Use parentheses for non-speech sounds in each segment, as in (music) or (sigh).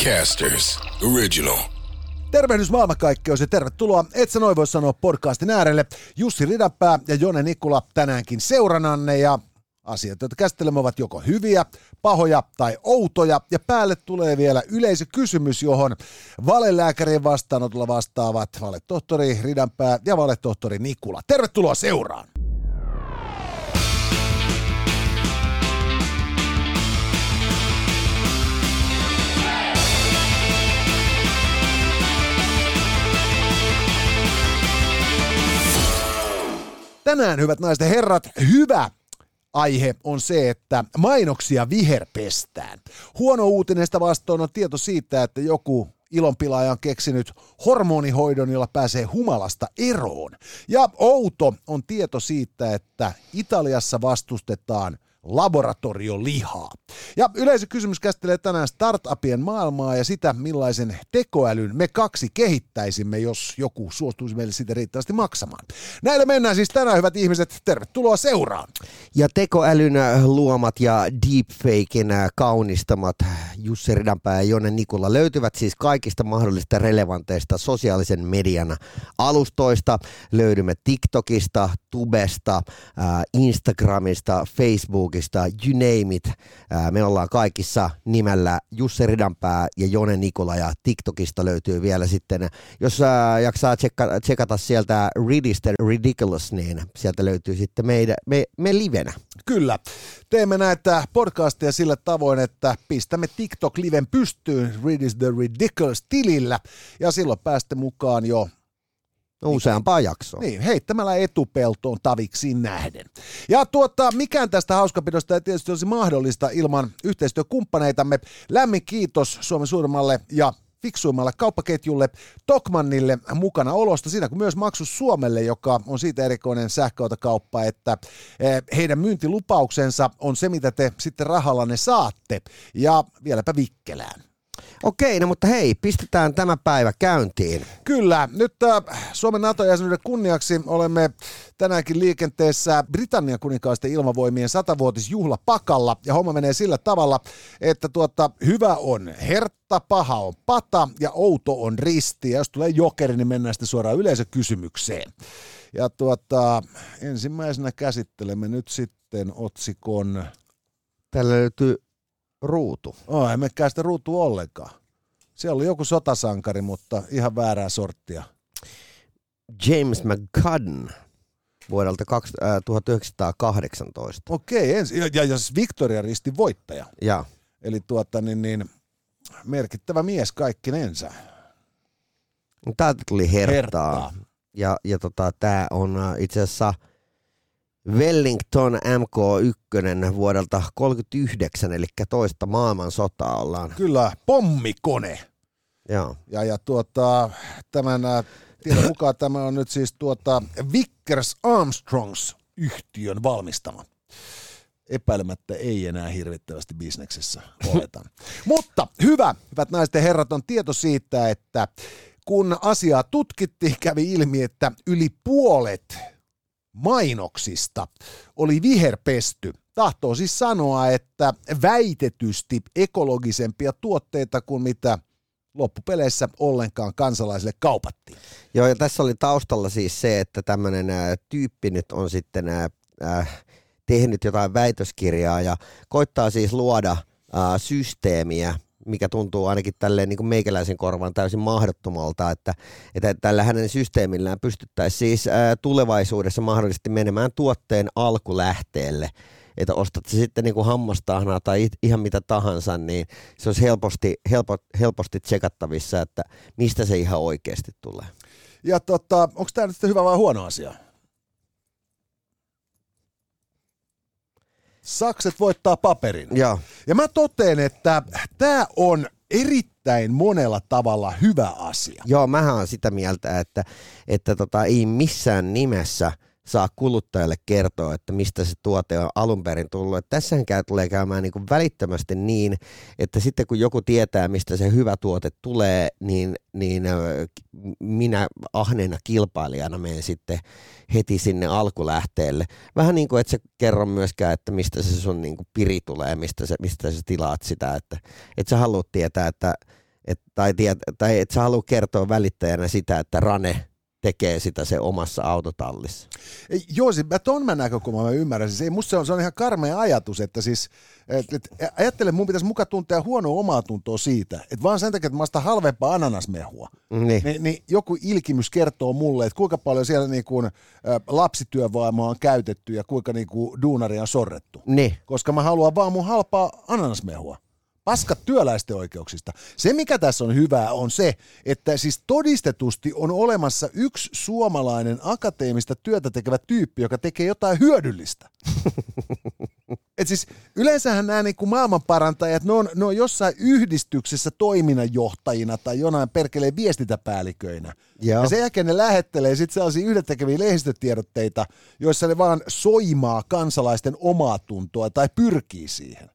Podcasters Original. Tervehdys maailmankaikkeus ja tervetuloa Et sä noin voi sanoa podcastin äärelle. Jussi Ridapää ja Jone Nikula tänäänkin seurananne ja asiat, joita käsittelemme ovat joko hyviä, pahoja tai outoja ja päälle tulee vielä yleisökysymys, johon valelääkärin vastaanotolla vastaavat valetohtori Ridanpää ja valetohtori Nikula. Tervetuloa seuraan! Tänään, hyvät naiset ja herrat, hyvä aihe on se, että mainoksia viherpestään. Huono uutinen sitä vastoin on tieto siitä, että joku ilonpilaaja on keksinyt hormonihoidon, jolla pääsee humalasta eroon. Ja outo on tieto siitä, että Italiassa vastustetaan – laboratoriolihaa. Ja yleisökysymys käsittelee tänään startupien maailmaa ja sitä, millaisen tekoälyn me kaksi kehittäisimme, jos joku suostuisi meille siitä riittävästi maksamaan. Näillä mennään siis tänään, hyvät ihmiset. Tervetuloa seuraan. Ja tekoälyn luomat ja deepfaken kaunistamat Jussi Ridanpää ja Jonne Nikola löytyvät siis kaikista mahdollisista relevanteista sosiaalisen median alustoista. Löydymme TikTokista, Tubesta, Instagramista, Facebook Facebookista, you name it. Me ollaan kaikissa nimellä Jussi Ridanpää ja Jone Nikola ja TikTokista löytyy vielä sitten, jos jaksaa tsekata, tsekata sieltä Ridistä Ridiculous, niin sieltä löytyy sitten meidän, me, me livenä. Kyllä. Teemme näitä podcastia sillä tavoin, että pistämme TikTok-liven pystyyn Read is the Ridiculous tilillä ja silloin pääste mukaan jo useampaa jaksoa. Niin, heittämällä etupeltoon taviksiin nähden. Ja tuota, mikään tästä hauskapidosta ei tietysti olisi mahdollista ilman yhteistyökumppaneitamme. Lämmin kiitos Suomen suurimmalle ja fiksuimmalle kauppaketjulle Tokmannille mukana olosta, siinä kuin myös maksu Suomelle, joka on siitä erikoinen sähköautokauppa, että eh, heidän myyntilupauksensa on se, mitä te sitten rahallanne saatte, ja vieläpä vikkelään. Okei, no mutta hei, pistetään tämä päivä käyntiin. Kyllä, nyt äh, Suomen NATO-jäsenyyden kunniaksi olemme tänäänkin liikenteessä Britannian kuninkaisten ilmavoimien satavuotisjuhla pakalla ja homma menee sillä tavalla, että tuota, hyvä on hertta, paha on pata ja outo on risti ja jos tulee jokeri, niin mennään sitten suoraan yleisökysymykseen. Ja tuota, ensimmäisenä käsittelemme nyt sitten otsikon... Täällä löytyy ruutu. Oh, emme sitä ruutu ollenkaan. Siellä oli joku sotasankari, mutta ihan väärää sorttia. James McCudden vuodelta 1918. Okei, ensi, ja, ja, ja Victoria ristin voittaja. Ja. Eli tuota, niin, niin, merkittävä mies kaikkinensa. Täältä tuli hertaa. hertaa. Ja, ja tota, tämä on äh, itse asiassa – Wellington MK1 vuodelta 39, eli toista maailmansotaa ollaan. Kyllä, pommikone. Joo. Ja, ja tuota, tämän äh, tiedon mukaan tämä on nyt siis tuota Vickers Armstrongs yhtiön valmistama. Epäilemättä ei enää hirvittävästi bisneksessä oletan. (laughs) Mutta hyvä, hyvät naiset ja herrat, on tieto siitä, että kun asiaa tutkittiin, kävi ilmi, että yli puolet mainoksista oli viherpesty. Tahtoo siis sanoa, että väitetysti ekologisempia tuotteita kuin mitä loppupeleissä ollenkaan kansalaisille kaupattiin. Joo, ja tässä oli taustalla siis se, että tämmöinen tyyppi nyt on sitten tehnyt jotain väitöskirjaa ja koittaa siis luoda äh, systeemiä, mikä tuntuu ainakin tälleen niin kuin meikäläisen korvan täysin mahdottomalta, että, että tällä hänen systeemillään pystyttäisiin siis ää, tulevaisuudessa mahdollisesti menemään tuotteen alkulähteelle, että ostat se sitten niin kuin hammastahnaa tai ihan mitä tahansa, niin se olisi helposti, helpo, helposti tsekattavissa, että mistä se ihan oikeasti tulee. Ja tota, onko tämä nyt hyvä vai huono asia? Sakset voittaa paperin. Ja, ja mä toteen, että tämä on erittäin monella tavalla hyvä asia. Joo, mä oon sitä mieltä, että, että tota, ei missään nimessä – saa kuluttajalle kertoa, että mistä se tuote on alun perin tullut. Että tässähän käy, tulee käymään niin kuin välittömästi niin, että sitten kun joku tietää, mistä se hyvä tuote tulee, niin, niin minä ahneena kilpailijana menen sitten heti sinne alkulähteelle. Vähän niin kuin, että se kerro myöskään, että mistä se sun niin kuin piri tulee, mistä, se, mistä sä tilaat sitä. Että, että sä haluat tietää, että Et, tai, tiet, tai et sä halua kertoa välittäjänä sitä, että Rane tekee sitä se omassa autotallissa. Ei, joo, siis mä ton mä näkökulman mä ymmärrän. Siis ei, musta se on, se on ihan karmea ajatus, että siis, et, et, ajattelen, mun pitäisi muka tuntea huonoa omaa tuntoa siitä, että vaan sen takia, että mä ostan halvempaa ananasmehua, Niin. niin, niin joku ilkimys kertoo mulle, että kuinka paljon siellä niin kuin, ä, lapsityövoimaa on käytetty ja kuinka niin kuin, duunaria on sorrettu. Niin. Koska mä haluan vaan mun halpaa ananasmehua. Paskat työläisten oikeuksista. Se, mikä tässä on hyvää, on se, että siis todistetusti on olemassa yksi suomalainen akateemista työtä tekevä tyyppi, joka tekee jotain hyödyllistä. (laughs) Et siis yleensähän nämä niinku maailmanparantajat, ne on, ne on jossain yhdistyksessä toiminnanjohtajina tai jonain perkeleen viestintäpäälliköinä. Joo. Ja sen jälkeen ne lähettelee sitten sellaisia yhdentekeviä lehdistötiedotteita, joissa ne vaan soimaa kansalaisten omaa tuntoa tai pyrkii siihen.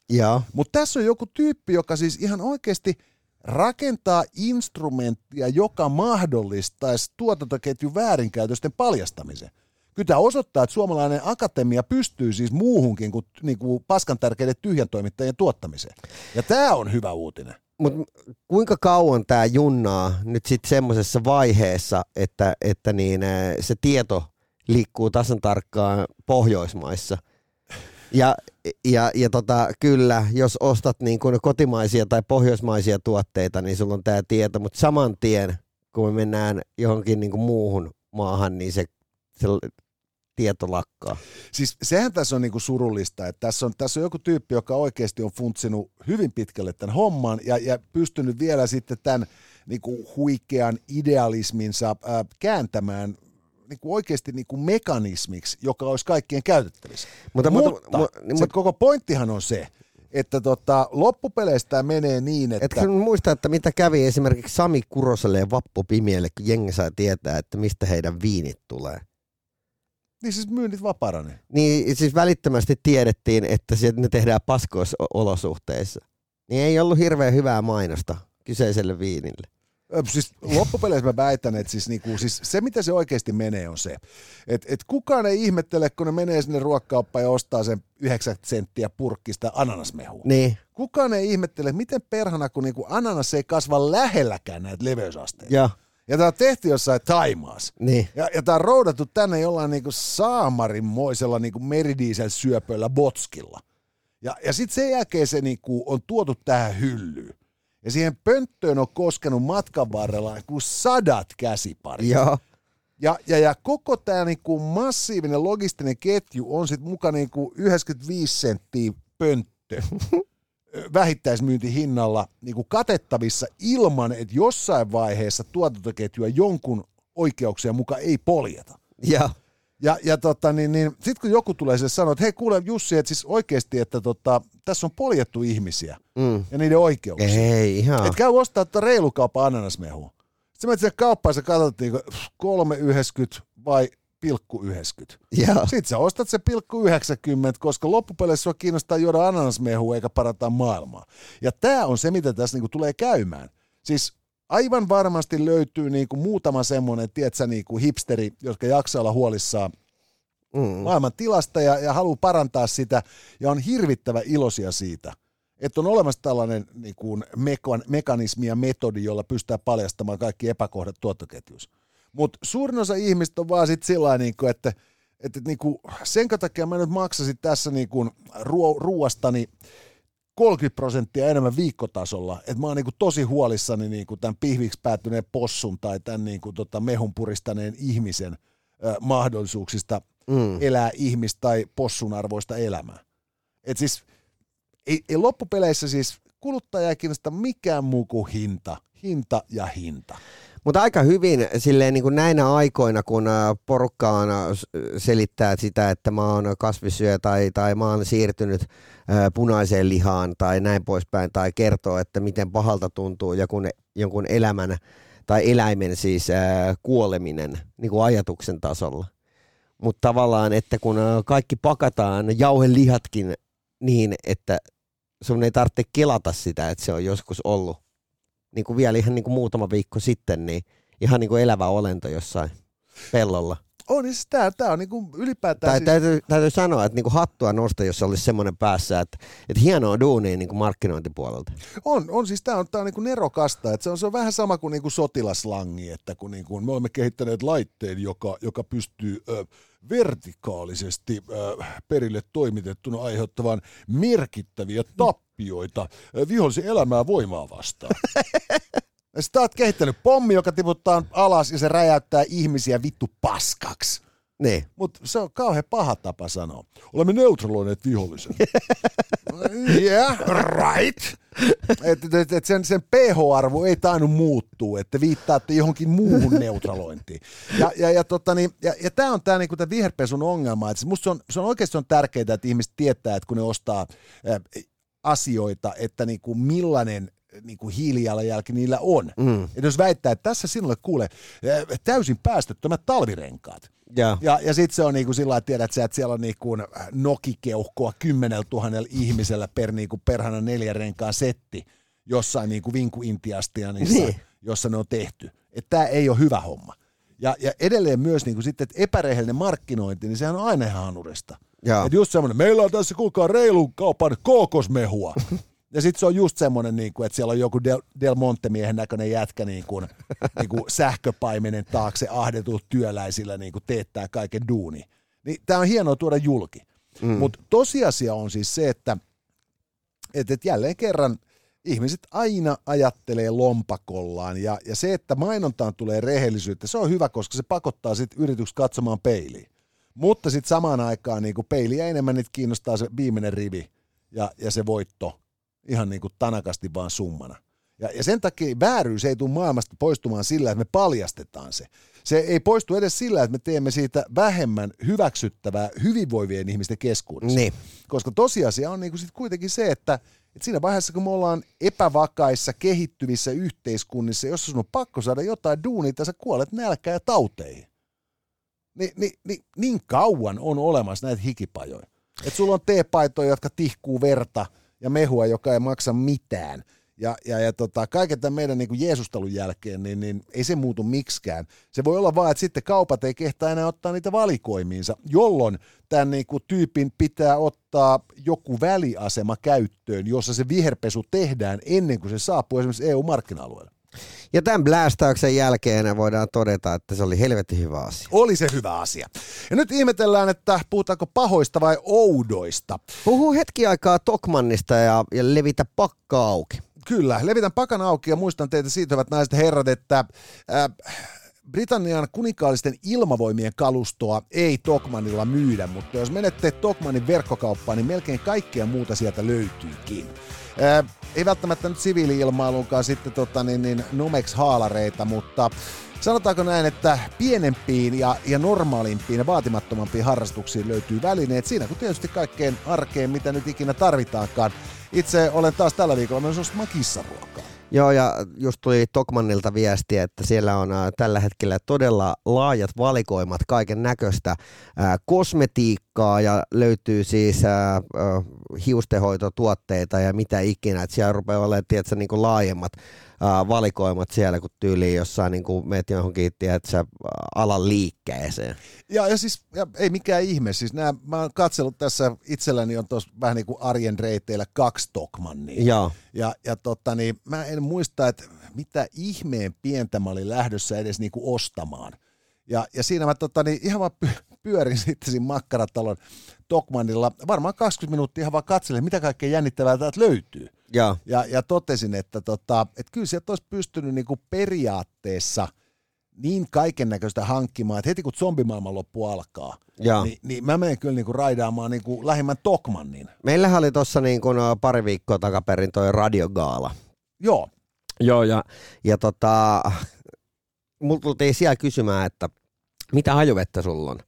Mutta tässä on joku tyyppi, joka siis ihan oikeasti rakentaa instrumenttia, joka mahdollistaisi tuotantoketjun väärinkäytösten paljastamisen. Kyllä tämä osoittaa, että suomalainen akatemia pystyy siis muuhunkin kuin, niin kuin paskan tärkeiden tyhjän toimittajien tuottamiseen. Ja tämä on hyvä uutinen. Mutta kuinka kauan tämä junnaa nyt sitten semmoisessa vaiheessa, että, että niin, se tieto liikkuu tasan tarkkaan Pohjoismaissa? Ja, ja, ja tota, kyllä, jos ostat niin kuin kotimaisia tai pohjoismaisia tuotteita, niin sulla on tämä tieto, mutta saman tien, kun me mennään johonkin niin kuin muuhun maahan, niin se, se tieto lakkaa. Siis sehän tässä on niinku surullista, että tässä on, tässä on joku tyyppi, joka oikeasti on funtsinut hyvin pitkälle tämän homman ja, ja pystynyt vielä sitten tämän niinku huikean idealisminsa ää, kääntämään niinku oikeasti niinku mekanismiksi, joka olisi kaikkien käytettävissä. Mutta- Mutta, mutta- mutta mu- se mut- koko pointtihan on se, että tota, loppupeleistä menee niin, että... Etkö muista, että mitä kävi esimerkiksi Sami Kuroselle ja Vappu Pimielle, kun jengi sai tietää, että mistä heidän viinit tulee? Niin siis myynnit vaparani. Niin siis välittömästi tiedettiin, että ne tehdään paskoissa olosuhteissa. Niin ei ollut hirveän hyvää mainosta kyseiselle viinille. Siis loppupeleissä mä väitän, että siis, niinku, siis se mitä se oikeasti menee on se, että et kukaan ei ihmettele, kun ne menee sinne ruokkauppaan ja ostaa sen 9 senttiä purkkista ananasmehua. Niin, Kukaan ei ihmettele, miten perhana, kun niinku ananas ei kasva lähelläkään näitä leveysasteita. ja, Ja tämä on tehty jossain Taimaassa. niin, Ja, ja tämä on roudattu tänne jollain niinku saamarinmoisella niinku meridiesel-syöpöllä botskilla. Ja, ja sitten sen jälkeen se niinku on tuotu tähän hyllyyn. Ja siihen pönttöön on koskenut matkan varrella kuin sadat käsiparit. ja, Ja, ja, ja koko tämä niinku massiivinen logistinen ketju on sitten mukaan niinku 95 senttiä pönttö (laughs) vähittäismyyntihinnalla niinku katettavissa ilman, että jossain vaiheessa tuotantoketjua jonkun oikeuksia mukaan ei poljeta. ja, Ja, ja tota, niin, niin, sitten kun joku tulee sille sanoa, että hei kuule Jussi, että siis oikeasti, että tota, tässä on poljettu ihmisiä mm. ja niiden oikeuksia. ei ihan. Et käy ostaa tuota reilukaupan ananasmehua. Sitten menet sinne kauppaan ja sä katsot niinku 3,90 vai pilkku 90. Ja, Sitten sä ostat se pilkku 90, koska loppupeleissä sua kiinnostaa juoda ananasmehua eikä parantaa maailmaa. Ja tämä on se, mitä tässä niinku tulee käymään. Siis aivan varmasti löytyy niinku muutama semmoinen, tiedätkö, niinku hipsteri, jotka jaksaa olla huolissaan mm. maailman tilasta ja, ja haluaa parantaa sitä ja on hirvittävä iloisia siitä, että on olemassa tällainen niin kuin mekan, mekanismi ja metodi, jolla pystytään paljastamaan kaikki epäkohdat tuottoketjussa. Mutta suurin osa ihmistä on vaan sitten sillä niin kuin, että, että niin kuin sen takia mä nyt maksasin tässä niin kuin ruo, ruuastani 30 prosenttia enemmän viikkotasolla, että mä oon niin kuin tosi huolissani niin kuin tämän pihviksi päättyneen possun tai tämän niin kuin tota mehun puristaneen ihmisen ö, mahdollisuuksista Mm. elää ihmis- tai possun arvoista elämää. Et siis, ei, ei loppupeleissä siis kuluttaja ei kiinnosta mikään muu kuin hinta. Hinta ja hinta. Mutta aika hyvin silleen niin kuin näinä aikoina, kun ä, porukka on, ä, s- selittää sitä, että mä oon kasvisyö tai, tai mä oon siirtynyt ä, punaiseen lihaan tai näin poispäin, tai kertoo, että miten pahalta tuntuu jonkun, jonkun elämän tai eläimen siis kuoleminen niin kuin ajatuksen tasolla. Mutta tavallaan, että kun kaikki pakataan jauhelihatkin niin, että sun ei tarvitse kelata sitä, että se on joskus ollut niin kuin vielä ihan niin kuin muutama viikko sitten, niin ihan niin kuin elävä olento jossain pellolla. On, niin siis tää, tää on niinku ylipäätään... Tai siis, täytyy, täytyy sanoa, että niinku hattua nosta, jos olisi semmoinen päässä, että, että hienoa duunia niinku markkinointipuolelta. on, on, siis tää on, tää on niinku nerokasta, että se on, se on vähän sama kuin niinku sotilaslangi, että kun niinku, me olemme kehittäneet laitteen, joka, joka pystyy ö, vertikaalisesti ö, perille toimitettuna aiheuttavan merkittäviä tappioita ö, vihollisen elämää voimaa vastaan. Ja (laughs) sit sä oot kehittänyt pommi, joka tiputtaa alas ja se räjäyttää ihmisiä vittu paskaksi. Niin. Mutta se on kauhean paha tapa sanoa. Olemme neutraloineet vihollisen. (laughs) yeah, right. Et, et, et sen, sen pH-arvo ei tainnut muuttua, että viittaatte johonkin muuhun (laughs) neutralointiin. Ja, ja, ja, tota, niin, ja, ja tämä on tämä niinku, tää viherpesun ongelma. Et se, musta se on, se on oikeasti on tärkeää, että ihmiset tietää, että kun ne ostaa ä, asioita, että niinku, millainen niinku hiilijalanjälki niillä on. Mm. Et jos väittää, että tässä sinulle kuule ä, täysin päästöttömät talvirenkaat, Ja. ja, ja sitten se on niinku sillä lailla, että tiedät sä, että siellä on niinku nokikeuhkoa kymmenellä tuhannella ihmisellä per niinku perhana neljä renkaa setti jossain niinku vinkuintiastianissa, Niin. niin. jossa ne on tehty. Että tämä ei ole hyvä homma. Ja, ja edelleen myös niinku sitten, että epärehellinen markkinointi, niin sehän on aina ihan hanurista. Joo. Et just semmoinen, meillä on tässä kuulkaa reilun kaupan kookosmehua. (laughs) Ja sitten se on just semmoinen, niin kuin, että siellä on joku Del, Del Monte-miehen näköinen jätkä niin kuin, niin kuin (laughs) sähköpaimenen taakse ahdetut työläisillä niin kuin teettää kaiken duuni. Niin tämä on hienoa tuoda julki. Mm. Mutta tosiasia on siis se, että et, et jälleen kerran ihmiset aina ajattelee lompakollaan ja, ja se, että mainontaan tulee rehellisyyttä, se on hyvä, koska se pakottaa sitten yritykset katsomaan peiliin. Mutta sitten samaan aikaan niin kuin peiliä enemmän niitä kiinnostaa se viimeinen rivi ja, ja se voitto ihan niin kuin tanakasti vaan summana. Ja, ja sen takia vääryys ei tule maailmasta poistumaan sillä, että me paljastetaan se. Se ei poistu edes sillä, että me teemme siitä vähemmän hyväksyttävää hyvinvoivien ihmisten keskuudessa. Niin. Koska tosiasia on niinku sit kuitenkin se, että, että siinä vaiheessa, kun me ollaan epävakaissa, kehittyvissä yhteiskunnissa, jossa sun on pakko saada jotain duunia, sä kuolet nälkään ja tauteihin. Ni, ni, ni, niin kauan on olemassa näitä hikipajoja. Että sulla on teepaitoja, jotka tihkuu verta ja mehua, joka ei maksa mitään. Ja, ja, ja tota, kaiken tämän meidän niin Jeesustelun jälkeen, niin, niin ei se muutu miksikään. Se voi olla vaan, että sitten kaupat ei kehtaa enää ottaa niitä valikoimiinsa, jolloin tämän niin kuin, tyypin pitää ottaa joku väliasema käyttöön, jossa se viherpesu tehdään ennen kuin se saapuu esimerkiksi EU-markkina-alueelle. Ja tämän blästäyksen jälkeen voidaan todeta, että se oli helvetin hyvä asia. Oli se hyvä asia. Ja nyt ihmetellään, että puhutaanko pahoista vai oudoista. Puhuu hetki aikaa Tokmannista ja, ja levitä pakka auki. Kyllä, levitän pakan auki ja muistan teitä siitä, hyvät naiset herrat, että äh, Britannian kuninkaallisten ilmavoimien kalustoa ei Tokmanilla myydä, mutta jos menette Tokmanin verkkokauppaan, niin melkein kaikkea muuta sieltä löytyykin. Äh, ei välttämättä nyt siviili-ilmailuunkaan sitten tota, niin, niin Nomex-haalareita, mutta sanotaanko näin, että pienempiin ja, ja normaalimpiin ja vaatimattomampiin harrastuksiin löytyy välineet. Siinä kun tietysti kaikkeen arkeen, mitä nyt ikinä tarvitaankaan. Itse olen taas tällä viikolla myös ostamaan kissaruokaa. Joo, ja just tuli Tokmannilta viestiä, että siellä on äh, tällä hetkellä todella laajat valikoimat kaiken näköistä äh, kosmetiikkaa ja löytyy siis äh, äh, hiustenhoitotuotteita ja mitä ikinä. Et siellä rupeaa olemaan tiedätkö, niin kuin laajemmat äh, valikoimat siellä, kun tyyliin jossain niin kuin meet johonkin tiedätkö, alan liikkeeseen. Ja, ja siis ja ei mikään ihme, siis nämä, mä oon katsellut tässä itselläni on tuossa vähän niin kuin arjen reiteillä kaksi Tokmannia. Joo. Ja, ja totta niin, mä en muista, että mitä ihmeen pientä mä olin lähdössä edes niinku ostamaan. Ja, ja siinä mä tota, niin ihan vaan py- pyörin (laughs) sitten siinä Makkaratalon Tokmanilla. Varmaan 20 minuuttia ihan vaan katselin, mitä kaikkea jännittävää täältä löytyy. Joo. Ja, ja totesin, että, tota, että kyllä sieltä olisi pystynyt niinku periaatteessa niin kaiken näköistä hankkimaan, että heti kun zombimaailman loppu alkaa, Joo. niin, niin mä menen kyllä niinku raidaamaan niinku lähimmän Tokmannin. Meillähän oli tuossa niin kuin pari viikkoa takaperin toi radiogaala. Joo, Joo, ja, ja tota, mulla tultiin siellä kysymään, että mitä hajuvettä sulla on?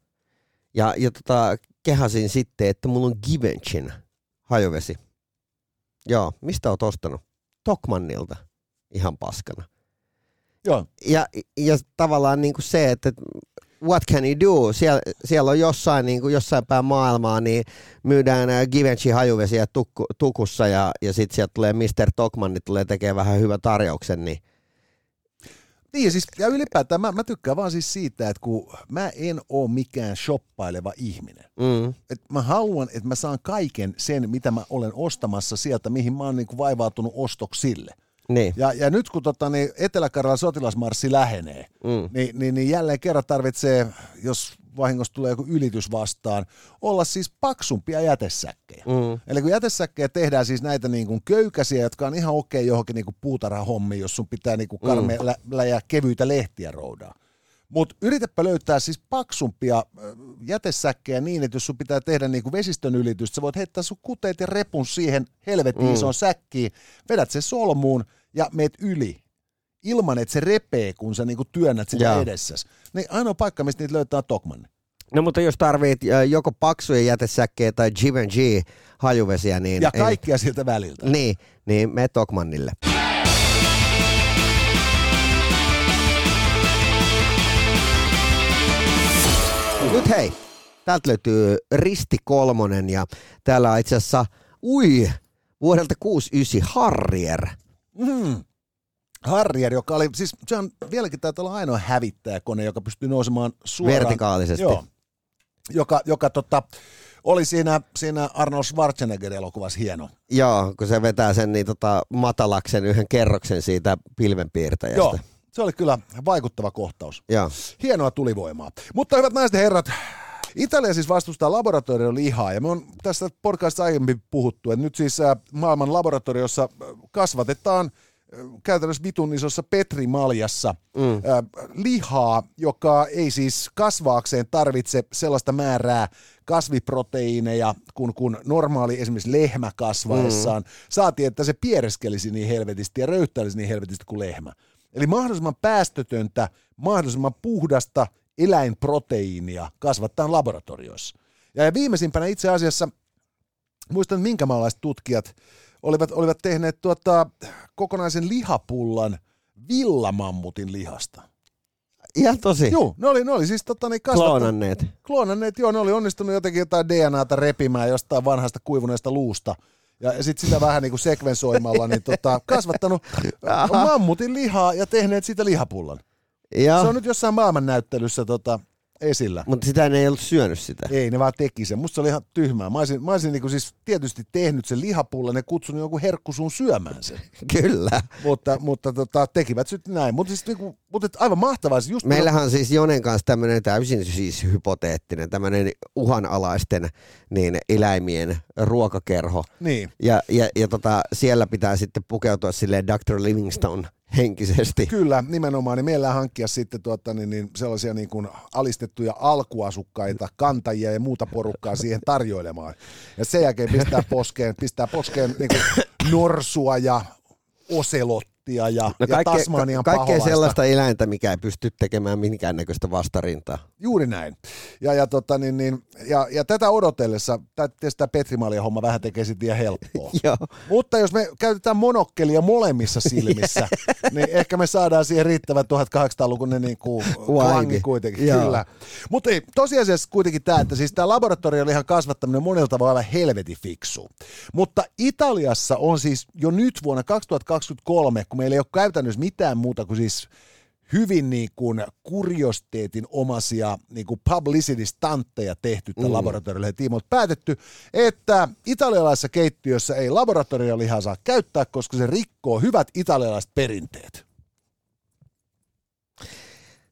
Ja, ja tota, kehasin sitten, että mulla on Givenchin hajuvesi. Joo, mistä oot ostanut? Tokmannilta. Ihan paskana. joo. Ja, ja tavallaan niin kuin se, että what can you do? Siellä, siellä on jossain, niin kuin jossain päin maailmaa, niin myydään ää, Givenchy hajuvesiä tukku, tukussa ja, ja sitten sieltä tulee Mr. Tokmanni tulee tekemään vähän hyvän tarjouksen, niin Niin siis, ja ylipäätään mä, mä tykkään vaan siis siitä, että kun mä en oo mikään shoppaileva ihminen. Mm. Et mä haluan, että mä saan kaiken sen, mitä mä olen ostamassa sieltä, mihin mä oon niinku vaivautunut ostoksille. Niin. Ja, ja nyt kun tota, niin Etelä-Karjalan sotilasmarssi lähenee, Mm. niin, niin, niin jälleen kerran tarvitsee, jos vahingossa tulee joku ylitys vastaan, olla siis paksumpia jätesäkkejä. Mm. Eli kun jätesäkkejä tehdään siis näitä niin kuin köykäisiä, jotka on ihan okei johonkin niin kuin puutarhahommiin, jos sun pitää niin kuin karmeilla ja kevyitä lehtiä roudaa. Mutta yritäpä löytää siis paksumpia jätesäkkejä niin, että jos sun pitää tehdä niin kuin vesistön ylitystä, sä voit heittää sun kuteet ja repun siihen helvetin Mm. isoon säkkiin, vedät sen solmuun ja meet yli ilman, että se repee, kun sä niinku työnnät sitä Jaa. edessäsi. Niin ainoa paikka, mistä niitä löytää on Tokmanni. No mutta jos tarvit äh, joko paksuja jätesäkkejä tai Givenchy hajuvesiä, niin... Ja ei- kaikkia siltä väliltä. Niin, niin me Tokmannille. Nyt hei, täältä löytyy Risti Kolmonen ja täällä on itse asiassa, ui, vuodelta 69 Harrier. Mm. Harrier, joka oli, siis se on vieläkin taitaa olla ainoa hävittäjäkone, joka pystyy nousemaan suoraan. Vertikaalisesti. Joo. Joka, joka tota, oli siinä, siinä Arnold Schwarzenegger-elokuvassa hieno. Joo, kun se vetää sen niin tota, matalaksen yhden kerroksen siitä pilvenpiirtäjästä. Joo, se oli kyllä vaikuttava kohtaus. Joo. Hienoa tulivoimaa. Mutta hyvät naiset ja herrat, Italia siis vastustaa laboratoriolihaa, ja me on tässä podcastissa aiemmin puhuttu, että nyt siis äh, maailman laboratoriossa äh, kasvatetaan käytännössä vitun isossa petrimaljassa Mm. äh, lihaa, joka ei siis kasvaakseen tarvitse sellaista määrää kasviproteiineja kuin, kuin normaali esimerkiksi lehmä kasvaessaan. Mm. Saatiin, että se piereskelisi niin helvetisti ja röyhtäilisi niin helvetisti kuin lehmä. Eli mahdollisimman päästötöntä, mahdollisimman puhdasta eläinproteiinia kasvattaa laboratorioissa. Ja viimeisimpänä itse asiassa, muistan minkä maalaiset tutkijat olivat, olivat tehneet tuota, kokonaisen lihapullan villamammutin lihasta. Ihan tosi. Joo, ne oli, ne oli siis tota, niin kasvattanut, Kloonanneet. kloonanneet, joo, ne oli onnistunut jotenkin jotain DNAta repimään jostain vanhasta kuivuneesta luusta. Ja, sitten sitä vähän niin kuin sekvensoimalla, niin tota, (laughs) kasvattanut mammutin lihaa ja tehneet siitä lihapullan. Ja, Se on nyt jossain maailmannäyttelyssä tota, esillä. mutta sitä ne ei ollut syönyt sitä. Ei, ne vaan teki sen. Musta se oli ihan tyhmää. Mä olisin, mä olisin niin siis tietysti tehnyt sen lihapullan ja kutsunut jonkun herkkusuun syömään sen. (laughs) Kyllä. mutta mutta tota, tekivät sitten näin. Mutta siis, niinku, mutta et aivan mahtavaa. Siis just Meillähän on siis Jonen kanssa tämmöinen täysin siis hypoteettinen, tämmöinen uhanalaisten niin eläimien ruokakerho. Niin. Ja, ja, ja tota, siellä pitää sitten pukeutua silleen Dr. Livingstone henkisesti. Kyllä, nimenomaan. Niin meillä hankkia sitten tuota, niin, niin sellaisia niin kuin alistettuja alkuasukkaita, kantajia ja muuta porukkaa siihen tarjoilemaan. Ja sen jälkeen pistää poskeen, pistää poskeen niin kuin norsua ja oselottia ja, No ja kaikkea, Tasmanian kaikkea paholaista. sellaista eläintä, mikä ei pysty tekemään minkäännäköistä vastarintaa. Juuri näin. Ja, ja, tota, niin, niin, ja, ja tätä odotellessa, tämä, tämä Petrimalia homma vähän tekee sitten helppoa. (laughs) Mutta jos me käytetään monokkelia molemmissa silmissä, (laughs) niin ehkä me saadaan siihen riittävä 1800-lukuinen niin kuin klangi kuitenkin. Joo. Kyllä. Mutta ei, tosiasiassa kuitenkin tämä, että siis tämä laboratoriolihan kasvattaminen on monella tavalla aivan helvetin fiksu. Mutta Italiassa on siis jo nyt vuonna 2023, kun meillä ei ole käytännössä mitään muuta kuin siis hyvin niin kuin kuriosteetin omaisia niin kuin publicity-stantteja tehty tämän mm. laboratoriolle tiimoilta päätetty, että italialaisessa keittiössä ei laboratoriolihaa saa käyttää, koska se rikkoo hyvät italialaiset perinteet.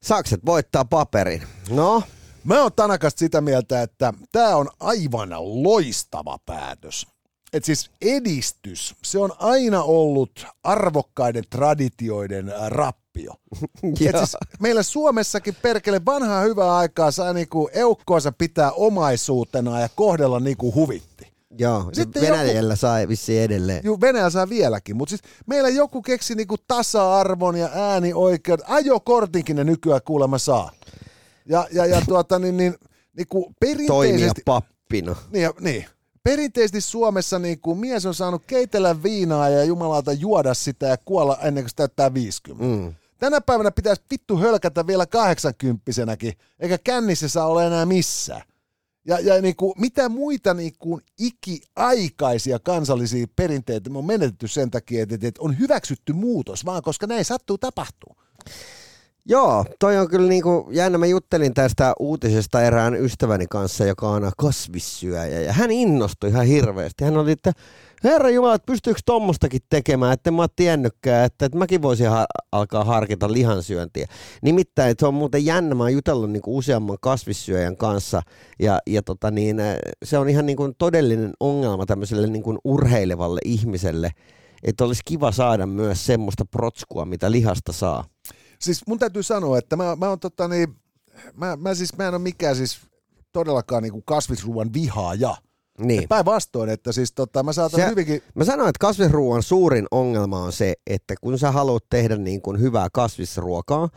Sakset voittaa paperin. No, Mä oon Tanakasta sitä mieltä, että tämä on aivan loistava päätös. Et siis edistys, se on aina ollut arvokkaiden traditioiden ää, rappio. (laughs) Et joo. siis meillä Suomessakin perkele vanhaa hyvää aikaa saa niinku eukkoansa pitää omaisuutena ja kohdella niinku huvitti. joo. Sitten Venäjällä sai vissiin edelleen. Juu, Venäjä saa vieläkin, mutta siis meillä joku keksi niinku tasa-arvon ja äänioikeudet. Ajokortinkin ne nykyään kuulemma saa. Ja, ja, ja tuota, niin, niin, niinku Toimia perinteisesti... pappina. Niin, niin. Perinteisesti Suomessa niin kuin mies on saanut keitellä viinaa ja jumalauta juoda sitä ja kuolla ennen kuin se täyttää 50. Mm. Tänä päivänä pitäisi vittu hölkätä vielä 80 eikä kännissä saa olla enää missään. Ja, ja niin kuin, mitä muita niin kuin ikiaikaisia kansallisia perinteitä me on menetetty sen takia, että, että on hyväksytty muutos, vaan koska näin sattuu tapahtuu. Joo, toi on kyllä niinku jännä. Mä juttelin tästä uutisesta erään ystäväni kanssa, joka on kasvissyöjä, ja hän innostui ihan hirveästi. Hän oli, että herra Jumala, että pystyykö tuommoistakin tekemään, että mä oon tiennytkään, että, että mäkin voisin ha- alkaa harkita lihansyöntiä. Nimittäin, että se on muuten jännä, mä oon jutellut niinku useamman kasvissyöjän kanssa, ja, ja tota niin, se on ihan niinku todellinen ongelma tämmöiselle niinku urheilevalle ihmiselle, että olisi kiva saada myös semmoista protskua, mitä lihasta saa. Siis mun täytyy sanoa, että mä, mä, on, tota, niin, mä, mä, siis, mä en ole mikään siis todellakaan niin kuin kasvisruuan vihaaja. Niin. Päinvastoin, että siis tota, mä saatan Se- hyvinkin... Mä sanoin, että kasvisruoan suurin ongelma on se, että kun sä haluat tehdä niin kuin hyvää kasvisruokaa,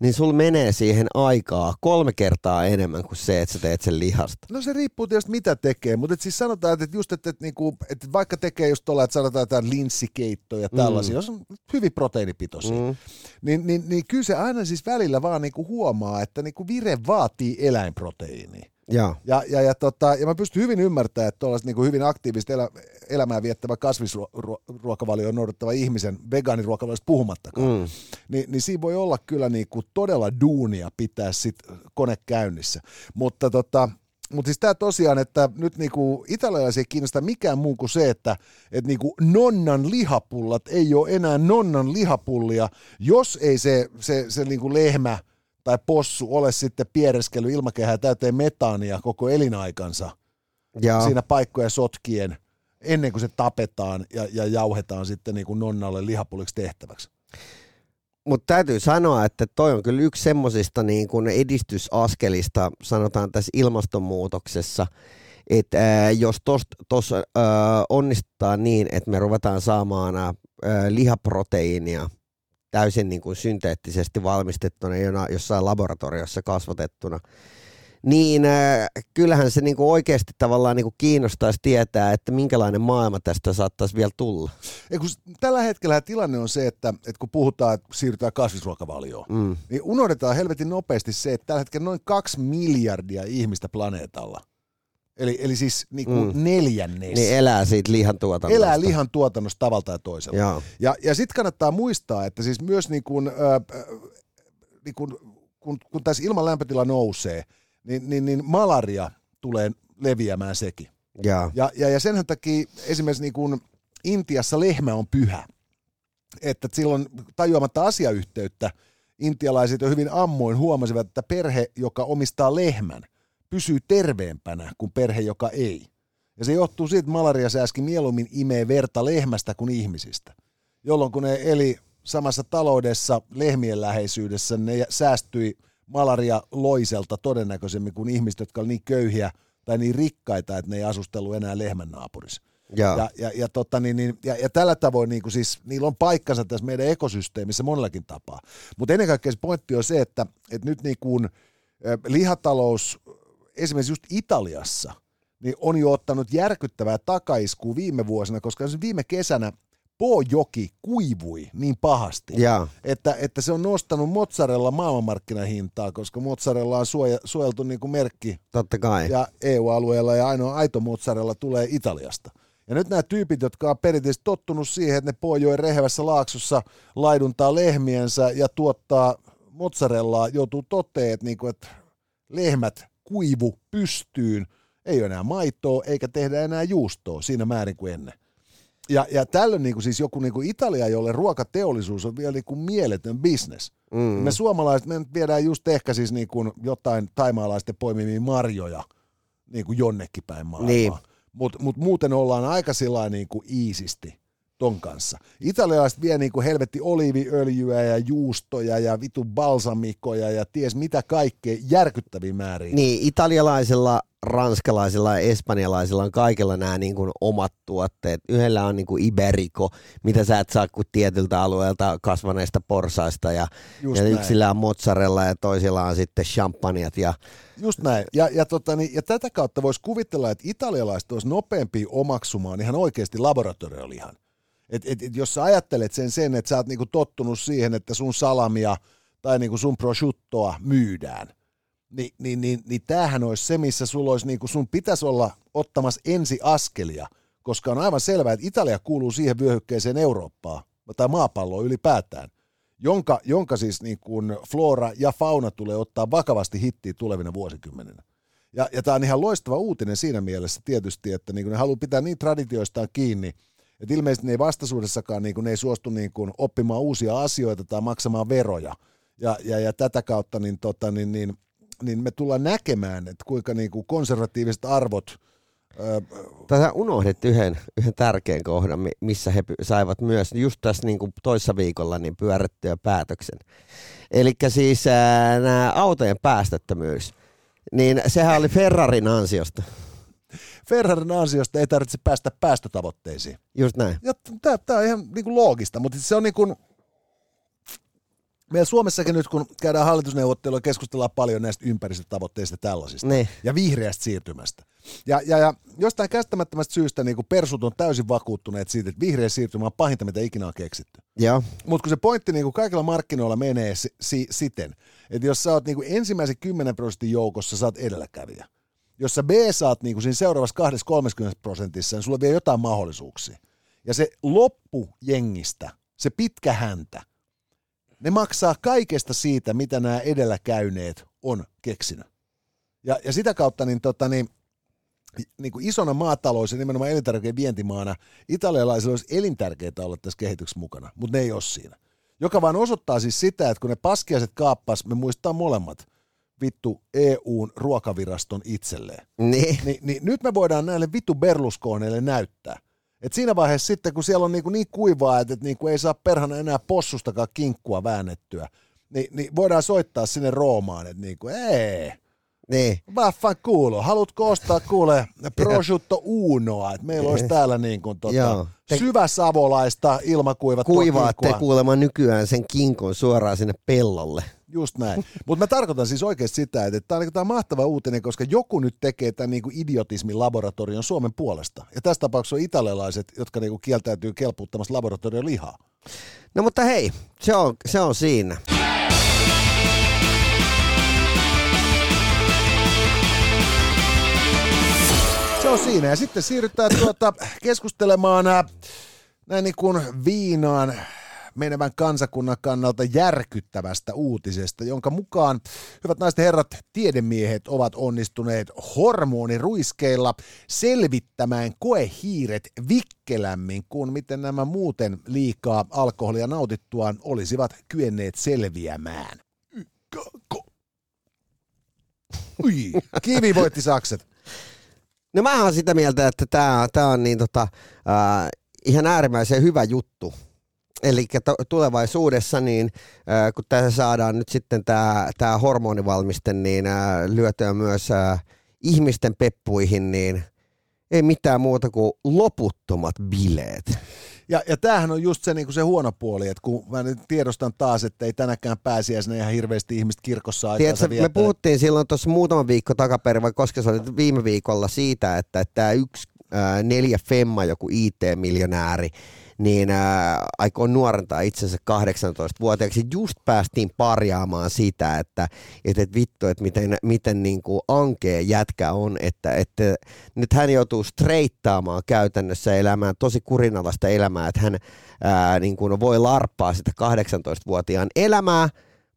niin sul menee siihen aikaa kolme kertaa enemmän kuin se, että sä teet sen lihasta. No se riippuu tietysti mitä tekee, mutta et siis sanotaan, että just, että, että, niinku, että vaikka tekee just tuolla, että sanotaan jotain linssikeittoja ja tällaisia, mm. jos on hyvin proteiinipitoisia, mm. niin, niin, niin kyllä se aina siis välillä vaan niinku huomaa, että niinku vire vaatii eläinproteiiniä. Joo. Ja, ja, ja, tota, ja mä pystyn hyvin ymmärtämään, että tuollaiset niin hyvin aktiivista elä, elämää viettävä kasvisruokavalio noudattava ihmisen, vegaaniruokavaliosta puhumattakaan, mm. niin, niin siinä voi olla kyllä niin kuin todella duunia pitää sit kone käynnissä. Mutta tota, mutta siis tämä tosiaan, että nyt niinku italialaisia ei kiinnosta mikään muu kuin se, että et niinku nonnan lihapullat ei ole enää nonnan lihapullia, jos ei se, se, se niinku lehmä tai possu ole sitten piereskellyt ilmakehää täyteen metaania koko elinaikansa Ja, siinä paikkoja sotkien ennen kuin se tapetaan ja, ja jauhetaan sitten niinku nonnalle lihapulliksi tehtäväksi. mutta täytyy sanoa, että toi on kyllä yksi semmosista niin kuin edistysaskelista, sanotaan tässä ilmastonmuutoksessa, että jos tuossa onnistutaan niin, että me ruvetaan saamaan ää, lihaproteiinia täysin niin kuin synteettisesti valmistettuna jona, jossain laboratoriossa kasvatettuna, niin äh, kyllähän se niinku oikeasti tavallaan niinku kiinnostaisi tietää, että minkälainen maailma tästä saattaisi vielä tulla. Ei, kun tällä hetkellä tilanne on se, että, että kun puhutaan, että siirrytään kasvisruokavalioon, Mm. niin unohdetaan helvetin nopeasti se, että tällä hetkellä noin kaksi miljardia ihmistä planeetalla. Eli, eli siis niin kuin Mm. neljännes. Niin elää siitä lihantuotannosta. elää lihan tuotannosta tavalla tai toisella. Joo. Ja, ja sitten kannattaa muistaa, että siis myös niin kun, ö, ö, niin kun, kun, kun tässä ilman lämpötila nousee, niin, niin, niin malaria tulee leviämään sekin. Joo. Ja, ja, ja senhän takia esimerkiksi niin kun Intiassa lehmä on pyhä. Että silloin tajuamatta asiayhteyttä intialaiset jo hyvin ammoin huomasivat, että perhe, joka omistaa lehmän, pysyy terveempänä kuin perhe, joka ei. Ja se johtuu siitä, että malariasääski mieluummin imee verta lehmästä kuin ihmisistä. Jolloin kun ne eli samassa taloudessa lehmien läheisyydessä, ne säästyi malaria loiselta todennäköisemmin kuin ihmiset, jotka oli niin köyhiä tai niin rikkaita, että ne ei asustellut enää lehmän naapurissa. Joo. Ja, ja, ja, tota, niin, niin, ja, ja tällä tavoin niin kuin siis, niillä on paikkansa tässä meidän ekosysteemissä monellakin tapaa. Mutta ennen kaikkea se pointti on se, että, että nyt niin kuin, lihatalous esimerkiksi just Italiassa niin on jo ottanut järkyttävää takaiskua viime vuosina, koska viime kesänä Pojoki kuivui niin pahasti, että, että se on nostanut mozzarella maailmanmarkkinahintaa, koska mozzarella on suoja, suojeltu niin kuin merkki Totta kai. ja EU-alueella ja ainoa aito mozzarella tulee Italiasta. Ja nyt nämä tyypit, jotka on perinteisesti tottunut siihen, että ne Pojoen rehevässä laaksossa laiduntaa lehmiensä ja tuottaa mozzarellaa, joutuu toteen, että, niinku, että lehmät kuivu pystyyn, ei ole enää maitoa eikä tehdä enää juustoa siinä määrin kuin ennen. Ja, ja tällöin niin kuin siis joku niin kuin Italia, jolle ruokateollisuus on vielä niin kuin mieletön bisnes. Mm. Me suomalaiset, me nyt viedään just ehkä siis niin kuin jotain taimaalaisten poimimia marjoja niin kuin jonnekin päin maailmaa. Niin. Mutta mut muuten ollaan aika sillä niin kuin iisisti ton kanssa. Italialaiset vie niin kuin helvetti oliiviöljyä ja juustoja ja vitu balsamikoja ja ties mitä kaikkea järkyttäviä määriä. Niin, italialaisilla, ranskalaisilla ja espanjalaisilla on kaikilla nämä niin kuin omat tuotteet. Yhdellä on niin kuin Iberico, mitä sä et saa kuin tietyltä alueelta kasvaneista porsaista ja, Just ja näin. yksillä on mozzarella ja toisilla on sitten champagnat ja Just näin. Ja, ja, tota, niin, ja tätä kautta voisi kuvitella, että italialaiset olisi nopeampi omaksumaan ihan oikeasti laboratoriolihan. Et, et, et, jos sä ajattelet sen sen, että sä oot niinku tottunut siihen, että sun salamia tai niinku sun prosciuttoa myydään, niin, niin, niin, niin tämähän olisi se, missä sulla olisi, niinku, sun pitäisi olla ottamassa ensi askelia, koska on aivan selvää, että Italia kuuluu siihen vyöhykkeeseen Eurooppaa tai maapalloon ylipäätään, jonka, jonka siis niin kuin flora ja fauna tulee ottaa vakavasti hittiin tulevina vuosikymmeninä. Ja, ja tämä on ihan loistava uutinen siinä mielessä tietysti, että niin ne haluaa pitää niin traditioistaan kiinni, että ilmeisesti ne ei vastaisuudessakaan niin ne ei suostu niin kuin, oppimaan uusia asioita tai maksamaan veroja. Ja, ja, ja tätä kautta niin, tota, niin, niin, niin me tullaan näkemään, että kuinka niin kuin konservatiiviset arvot Tätä unohdit yhden, yhden tärkeän kohdan, missä he saivat myös just tässä niin kuin toissa viikolla niin pyörättyä päätöksen. Eli siis nämä autojen päästöttömyys, niin sehän oli Ferrarin ansiosta. Ferrarin ansiosta ei tarvitse päästä päästötavoitteisiin. Just näin. Tämä on ihan niin kuin loogista, mutta se on niin kuin, Meillä Suomessakin nyt, kun käydään hallitusneuvottelua, keskustellaan paljon näistä ympäristötavoitteista tällaisista niin. ja vihreästä siirtymästä. Ja, ja, ja jostain käsittämättömästä syystä niin kuin persut on täysin vakuuttuneet siitä, että vihreä siirtymä on pahinta, mitä ikinä on keksitty. Mutta kun se pointti niin kuin kaikilla markkinoilla menee si- si- siten, että jos sä oot niin kuin ensimmäisen 10 prosentin joukossa, sä oot edelläkävijä. Jos sä B saat niin siinä seuraavassa 20-30 prosentissa, niin sulla vielä jotain mahdollisuuksia. Ja se loppu jengistä, se pitkä häntä, ne maksaa kaikesta siitä, mitä nämä edelläkäyneet on keksinyt. Ja, ja sitä kautta niin, tota, niin, niin kuin isona maatalous ja nimenomaan elintärkeä vientimaana italialaisilla olisi elintärkeää olla tässä kehityksessä mukana, mutta ne ei ole siinä. Joka vaan osoittaa siis sitä, että kun ne paskiaiset kaappas, me muistaa molemmat vittu EUn ruokaviraston itselleen. Niin. Ni, niin nyt me voidaan näille vittu Berlusconeille näyttää, et siinä vaiheessa sitten, kun siellä on niin, niin kuivaa, että niin kuin ei saa perhana enää possustakaan kinkkua väännettyä, niin, niin voidaan soittaa sinne Roomaan, että niin kuin, ei, niin. Vaffan kuulo. Haluatko ostaa kuule prosciutto (laughs) unoa? Että meillä olisi täällä niin kuin tota, te... savolaista ilmakuivattua Kuivaatte kuulemma nykyään sen kinkon suoraan sinne pellolle. Just näin. Mutta mä tarkoitan siis oikeasti sitä, että tämä on, niin, mahtava uutinen, koska joku nyt tekee tämän niin kuin idiotismin laboratorion Suomen puolesta. Ja tässä tapauksessa on italialaiset, jotka niin kuin kieltäytyy kelpuuttamassa laboratorion lihaa. No mutta hei, se on, se on siinä. Se on siinä. Ja sitten siirrytään tuota keskustelemaan äh, näin niin kuin viinaan menevän kansakunnan kannalta järkyttävästä uutisesta, jonka mukaan, hyvät naiset herrat, tiedemiehet ovat onnistuneet hormoniruiskeilla selvittämään koehiiret vikkelämmin kuin miten nämä muuten liikaa alkoholia nautittuaan olisivat kyenneet selviämään. Ui, kivi voitti sakset. No mä oon sitä mieltä, että tämä tää on niin tota, äh, ihan äärimmäisen hyvä juttu. Eli tulevaisuudessa, niin äh, kun tässä saadaan nyt sitten tämä tää hormonivalmiste niin äh, lyötyä myös äh, ihmisten peppuihin, niin ei mitään muuta kuin loputtomat bileet. Ja, ja tämähän on just se, niin kuin se huono puoli, että kun mä nyt tiedostan taas, että ei tänäkään pääsiäisenä ihan hirveästi ihmiset kirkossa Tiedätkö, me puhuttiin silloin tuossa muutama viikko takaperin, vai koska se oli viime viikolla siitä, että tämä yksi neljä femma, joku IT-miljonääri, niin ää, aikoo nuorentaa itsensä 18-vuotiaaksi. Just päästiin parjaamaan sitä, että et, et vittu, että miten, miten niin kuin ankea jätkä on, että, että nyt hän joutuu streittaamaan käytännössä elämään tosi kurinalaista elämää, että hän ää, niin kuin voi larppaa sitä 18-vuotiaan elämää,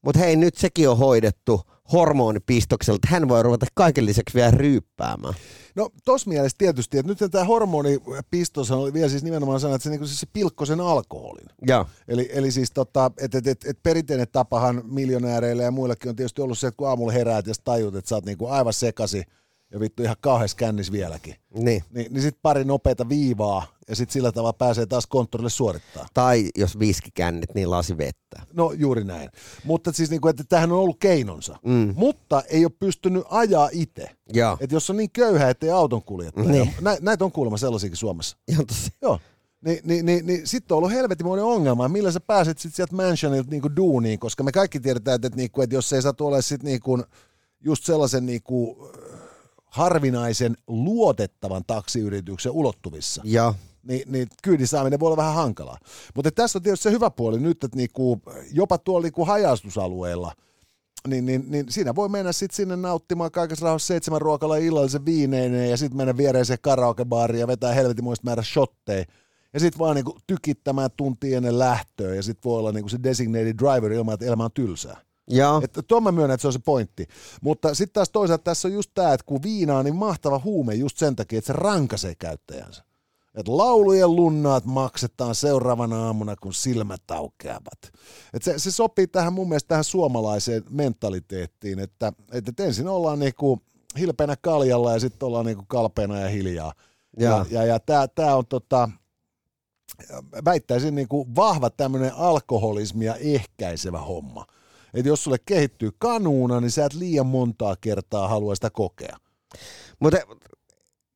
mutta hei, nyt sekin on hoidettu hormonipistoksella, että hän voi ruveta kaiken lisäksi vielä ryyppäämään. No tos mielessä tietysti, että nyt tämä hormonipistos oli vielä siis nimenomaan sanoa, että se, niin siis se pilkko sen alkoholin. Ja. Eli, eli siis tota, että et, et, et perinteinen tapahan miljonääreille ja muillekin on tietysti ollut se, että kun aamulla heräät ja tajut, että sä oot niinku aivan sekasi ja vittu ihan kauheassa kännis vieläkin. Niin. Niin, niin sitten pari nopeita viivaa ja sitten sillä tavalla pääsee taas konttorille suorittaa. Tai jos viski kännit, niin lasi vettä. No juuri näin. Mutta siis niin kuin, että tämähän on ollut keinonsa. Mm. Mutta ei ole pystynyt ajaa itse. Että jos on niin köyhä, ettei auton kuljettaja. Niin. Nä, näitä on kuulemma sellaisiakin Suomessa. Ihan tosi. Joo. Ni, niin, niin, niin sitten on ollut helvetimoinen ongelma, millä sä pääset sitten sieltä mansionilta niinku duuniin, koska me kaikki tiedetään, että, niinku, että jos ei saa ole sitten niinku, just sellaisen niinku, harvinaisen luotettavan taksiyrityksen ulottuvissa. Ja. Niin, niin kyydin saaminen voi olla vähän hankalaa. Mutta tässä on tietysti se hyvä puoli nyt, että niinku, jopa tuolla niinku hajaustusalueella, niin, niin, niin siinä voi mennä sitten sinne nauttimaan kaikessa rauhassa seitsemän ruokalla illallisen viineineen ja sitten mennä viereiseen karaokebaariin ja vetää helvetimoista määrä shotteja ja sitten vaan niinku tykittämään tunti ennen lähtöä ja sitten voi olla niinku se designated driver ilman, että elämä on tylsää. Joo. Että tuon mä myönnän, että se on se pointti. Mutta sitten taas toisaalta tässä on just tämä, että kun viina on niin mahtava huume just sen takia, että se rankaisee käyttäjänsä. Että laulujen lunnaat maksetaan seuraavana aamuna, kun silmät aukeavat. Et se, se sopii tähän mun mielestä tähän suomalaiseen mentaliteettiin, että, että ensin ollaan niinku hilpeänä kaljalla ja sitten ollaan niinku kalpeena ja hiljaa. Joo. Ja, ja, ja tämä tää on tota, väittäisin niinku vahva tämmöinen alkoholismia ehkäisevä homma. Että jos sulle kehittyy kanuuna, niin sä et liian montaa kertaa halua sitä kokea. Mutta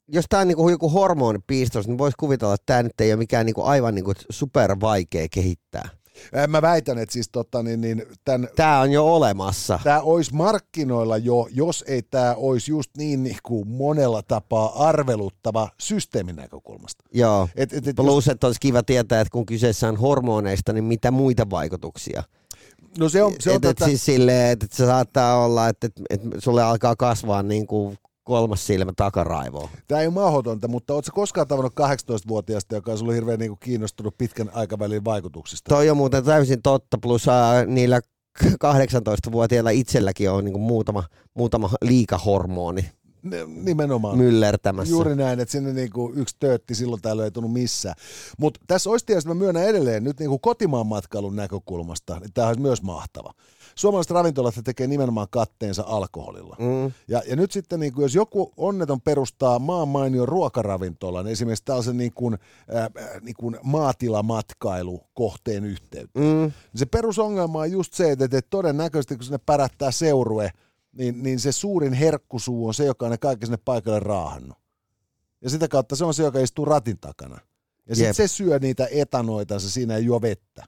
jos tämä on niinku joku hormonipiistos, niin voisi kuvitella, että tämä nyt ei ole mikään niinku aivan niinku super vaikea kehittää. Ää, Mä väitän, että siis tota, niin, niin, tämän, Tämä on jo olemassa. tämä olisi markkinoilla jo, jos ei tämä olisi just niin, niin kuin monella tapaa arveluttava systeemin näkökulmasta. Joo. Et, et, et, Plus, että olisi kiva tietää, että kun kyseessä on hormoneista, niin mitä muita vaikutuksia. No se on, se on et, et tota, siis silleen, että et se saattaa olla, että et, et sulle alkaa kasvaa niin kuin kolmas silmä takaraivoon. tämä ei ole mahdotonta, mutta ootko koskaan tavannut 18-vuotiaasta, joka on sulle hirveän niin kuin kiinnostunut pitkän aikavälin vaikutuksista? Toi on muuten täysin totta, plus äh, niillä 18-vuotiailla itselläkin on niin kuin muutama, muutama liikahormoni Nimenomaan. myllertämässä. Juuri näin, että sinne niinku yksi töötti silloin täällä ei tunnu missään. Mutta tässä olisi tietysti, mä myönnän edelleen nyt niinku kotimaan matkailun näkökulmasta, niin tämä olisi myös mahtava. Suomalaiset ravintolat tekee nimenomaan katteensa alkoholilla. Mm. Ja, ja nyt sitten, niin kuin, jos joku onneton perustaa maan mainion ruokaravintolan, esimerkiksi tällaisen niin kuin, äh, niin kuin maatilamatkailukohteen yhteyteen, Mm. niin se perusongelma on just se, että, että todennäköisesti kun sinne pärättää seurue, niin, niin se suurin herkkusuu on se, joka on ne kaikki sinne paikalle raahannut. Ja sitä kautta se on se, joka istuu ratin takana. Ja sitten se syö niitä etanoitansa, siinä ei juo vettä.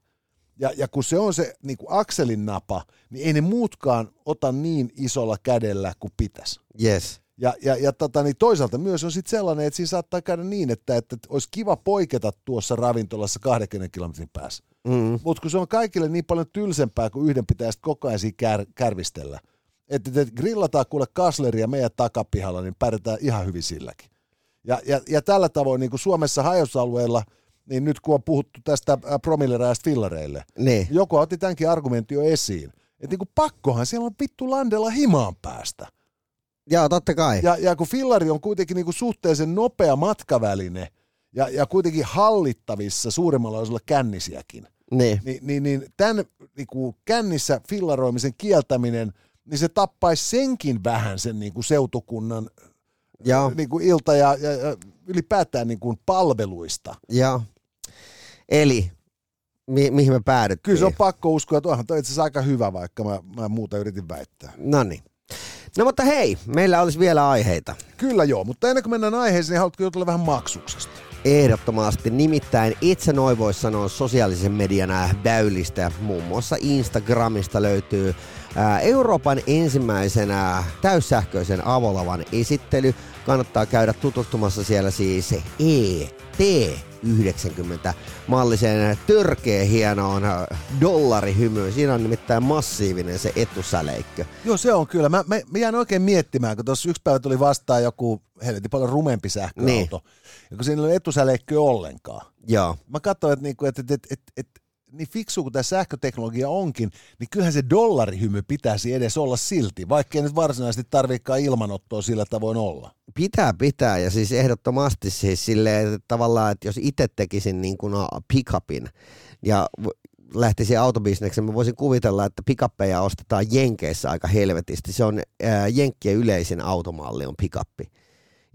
Ja, ja kun se on se niin kuin akselin napa, niin ei ne muutkaan ota niin isolla kädellä kuin pitäisi. Yes. Ja, ja, ja tota, niin toisaalta myös on sitten sellainen, että siinä saattaa käydä niin, että, että olisi kiva poiketa tuossa ravintolassa 20 kilometrin päässä. Mm. Mutta kun se on kaikille niin paljon tylsempää, kun yhden pitää sit koko ajan siinä kär, kärvistellä. Että et grillataan kuule kasleria meidän takapihalla, niin pärjätään ihan hyvin silläkin. Ja, ja, ja tällä tavoin niin kuin Suomessa hajosalueella, niin nyt kun on puhuttu tästä äh, promilleräistä fillareille, Niin. joku otti tämänkin argumentin jo esiin. Että niin kuin pakkohan siellä on vittu landella himaan päästä. Joo, totta kai. Ja, ja kun fillari on kuitenkin niin kuin suhteellisen nopea matkaväline ja, ja kuitenkin hallittavissa suurimmalla osalla kännisiäkin, Niin. niin, niin, niin tämän niin kuin kännissä fillaroimisen kieltäminen, niin se tappaisi senkin vähän sen niin kuin seutukunnan Joo. niin kuin ilta- ja, ja, ja ylipäätään niin kuin palveluista. Joo. Eli, mi- mihin me päädyttiin? Kyllä se on pakko uskoa, että onhan toi itse asiassa aika hyvä, vaikka mä, mä muuta yritin väittää. No niin. No mutta hei, meillä olisi vielä aiheita. Kyllä joo, mutta ennen kuin mennään aiheeseen, niin haluatko jutella vähän maksuksesta? Ehdottomasti. Nimittäin itse noin voisi sanoa sosiaalisen median äh, väylistä. Muun muassa Instagramista löytyy Euroopan ensimmäisenä täyssähköisen avolavan esittely. Kannattaa käydä tutustumassa siellä siis ET90 malliseen törkeä hienoon dollarihymyyn. Siinä on nimittäin massiivinen se etusäleikkö. Joo, se on kyllä. Mä, mä, mä jään oikein miettimään, kun tuossa yksi päivä tuli vastaan joku helvetin paljon rumempi sähköauto. Niin. Ja kun siinä ei ole etusäleikköä ollenkaan. Joo. Mä katsoin, että, niinku, että, että, että, että niin fiksu kuin tämä sähköteknologia onkin, niin kyllähän se dollarihymy pitäisi edes olla silti, vaikkei nyt varsinaisesti tarvikaan ilmanottoa sillä tavoin olla. Pitää, pitää. Ja siis ehdottomasti siis silleen, että tavallaan, että jos itse tekisin niin kuin pickupin ja lähtisin autobisnekseen, mä voisin kuvitella, että pickappeja ostetaan Jenkeissä aika helvetisti. Se on ää, Jenkkien yleisin automalli on pickappi.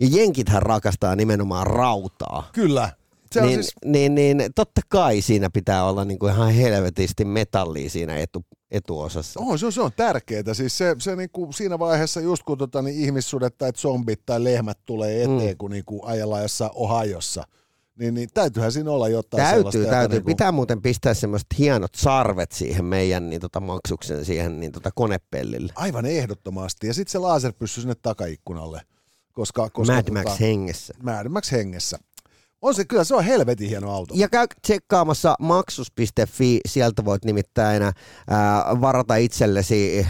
Ja Jenkithän rakastaa nimenomaan rautaa. Kyllä. Se on Niin, siis, niin, niin, totta kai siinä pitää olla niin kuin ihan helvetisti metallia siinä etu, etuosassa. on, se on, se on tärkeää. Siis se, se niinku siinä vaiheessa, just kun tota, niin ihmissudet tai zombit tai lehmät tulee eteen, mm. kun niinku ajellaan jossain Ohiossa, niin, niin täytyyhän siinä olla jotain sellaista. Täytyy, täytyy. Niinku, Pitää muuten pistää semmoiset hienot sarvet siihen meidän niin tota, maksuksen siihen niin tota, konepellille. Aivan ehdottomasti. Ja sitten se laserpyssy sinne takaikkunalle. Koska, koska Mad Max hengessä. Mad Max hengessä. On se, kyllä se on helvetin hieno auto. Ja käy tsekkaamassa maksus.fi, sieltä voit nimittäin ää, varata itsellesi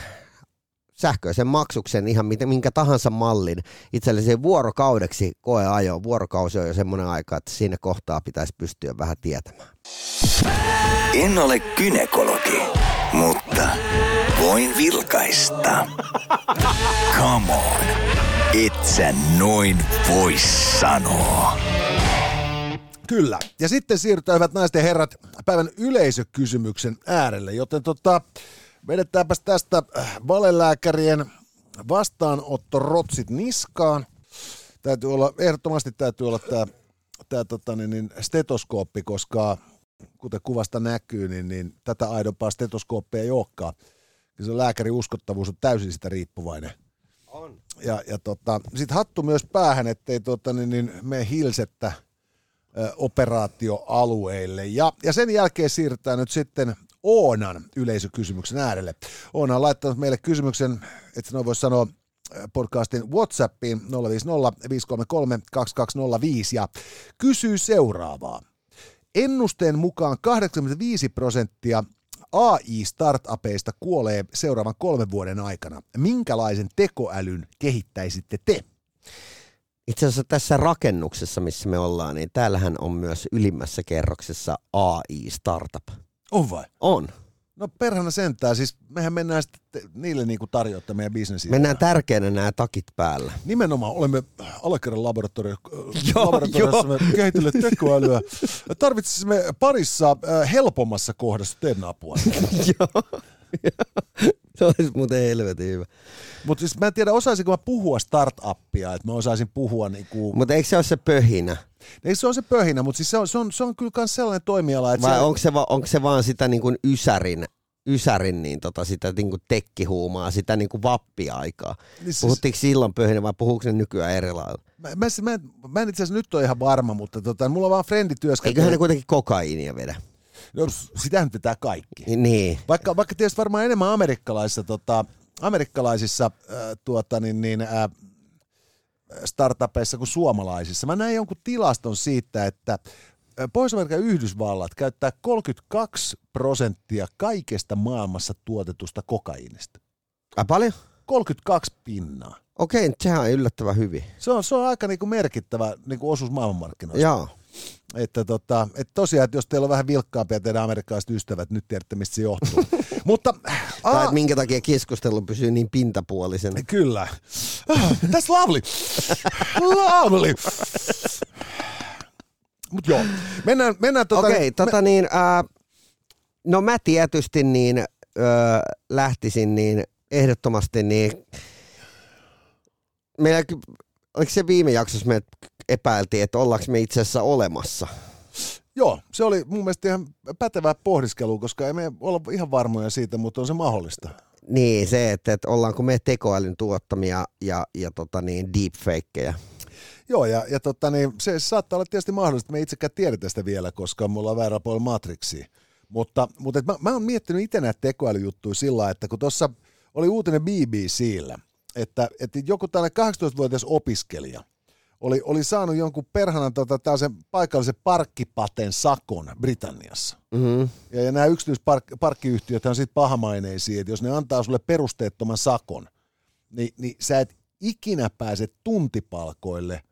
sähköisen maksuksen ihan mitä, minkä tahansa mallin itsellesi vuorokaudeksi koeajo. Vuorokausi on jo semmoinen aika, että siinä kohtaa pitäisi pystyä vähän tietämään. En ole kynekologi, mutta voin vilkaista. Come on, et sä noin voi sanoa. Kyllä. Ja sitten siirrytään, hyvät naiset ja herrat, päivän yleisökysymyksen äärelle, joten tota, vedetäänpäs tästä äh, valelääkärien vastaanotto rotsit niskaan. Täytyy olla, ehdottomasti täytyy olla tämä tää, tota, niin, niin, stetoskooppi, koska kuten kuvasta näkyy, niin, niin tätä aidompaa stetoskooppia ei olekaan. Ja se lääkärin uskottavuus on täysin sitä riippuvainen. On. Ja, ja tota, sitten hattu myös päähän, ettei tota, niin, niin, mene hilsettä operaatioalueille. Ja, ja sen jälkeen siirrytään nyt sitten Oonan yleisökysymyksen äärelle. Oona on laittanut meille kysymyksen, että noin voisi sanoa podcastin Whatsappiin 050 533 2205 ja kysyy seuraavaa. Ennusteen mukaan 85 prosenttia AI-startupeista kuolee seuraavan kolmen vuoden aikana. Minkälaisen tekoälyn kehittäisitte te? Itse asiassa tässä rakennuksessa, missä me ollaan, niin täällähän on myös ylimmässä kerroksessa AI-startup. On vai? On. No perhana sentään, siis mehän mennään sitten te- niille niinku tarjottaa meidän bisnesiä. Mennään tärkeänä nämä takit päällä. Nimenomaan olemme Alakerran laboratorio, (laughs) Joo, laboratoriossa kehitelleet (laughs) tekoälyä. Tarvitsisimme parissa äh, helpommassa kohdassa teidän apua. (laughs) Joo. Se olisi muuten helvetin hyvä. Mutta siis mä en tiedä, osaisinko mä puhua startuppia, että mä osaisin puhua niinku... Mutta eikö se ole se pöhinä? Ei se on se pöhinä, mutta siis se on, se on, se on kyllä myös sellainen toimiala, että Vai se, onko se, va, onko se vaan sitä niin kuin ysärin, ysärin niin tota, sitä niin kuin tekkihuumaa, sitä niin kuin vappiaikaa? Niin siis- Puhuttiinko silloin pöhinä vai puhuuko ne nykyään eri lailla? Mä, mä, mä, en- mä en itse asiassa nyt ole ihan varma, mutta tota, mulla on vaan frendi Eiköhän työskentelee. ne kuitenkin kokaiinia vedä? No, sitähän vetää kaikki. Niin. Vaikka, vaikka tietysti varmaan enemmän amerikkalaisissa, tota, amerikkalaisissa äh, tuota, niin, niin, äh, startupeissa kuin suomalaisissa. Mä näin jonkun tilaston siitä, että äh, Pohjois-Amerikan Yhdysvallat käyttää 32 prosenttia kaikesta maailmassa tuotetusta kokaiinista. Ai paljon? 32 pinnaa. Okei, sehän on yllättävän hyvin. Se on, se on aika niinku merkittävä niinku osuus maailmanmarkkinoista. Joo. Että, tota, että tosiaan, että jos teillä on vähän vilkkaampia teidän amerikkalaiset ystävät, nyt tiedätte, mistä se johtuu. (laughs) Mutta Tai aa, että minkä takia keskustelu pysyy niin pintapuolisena. kyllä. Ah, That's lovely. lovely. Mutta joo, mennään, mennään tota, Okei, tota niin, ää, no mä tietysti niin ö, lähtisin niin ehdottomasti niin, meillä, oliko se viime jaksossa me epäiltiin, että ollaanko me itse asiassa olemassa? Joo, se oli mun mielestä ihan pätevää pohdiskelua, koska ei me olla ihan varmoja siitä, mutta on se mahdollista. Niin, se, että, että ollaanko me tekoälyn tuottamia ja, ja tota niin, deepfakeja. Joo, ja, ja totta, niin, se saattaa olla tietysti mahdollista, että me itsekään tiedetä sitä vielä, koska me ollaan väärällä puolella Matrixia. Mutta, mutta et mä, mä oon miettinyt itse näitä tekoälyjuttuja sillä että kun tuossa oli uutinen BBCllä, että, että joku tällainen 18-vuotias opiskelija oli, oli saanut jonkun perhanan tota, tällaisen paikallisen parkkipaten sakon Britanniassa. Mm-hmm. Ja, ja nämä yksityisparkkiyhtiöt on sitten pahamaineisia, että jos ne antaa sulle perusteettoman sakon, niin, niin sä et ikinä pääse tuntipalkoille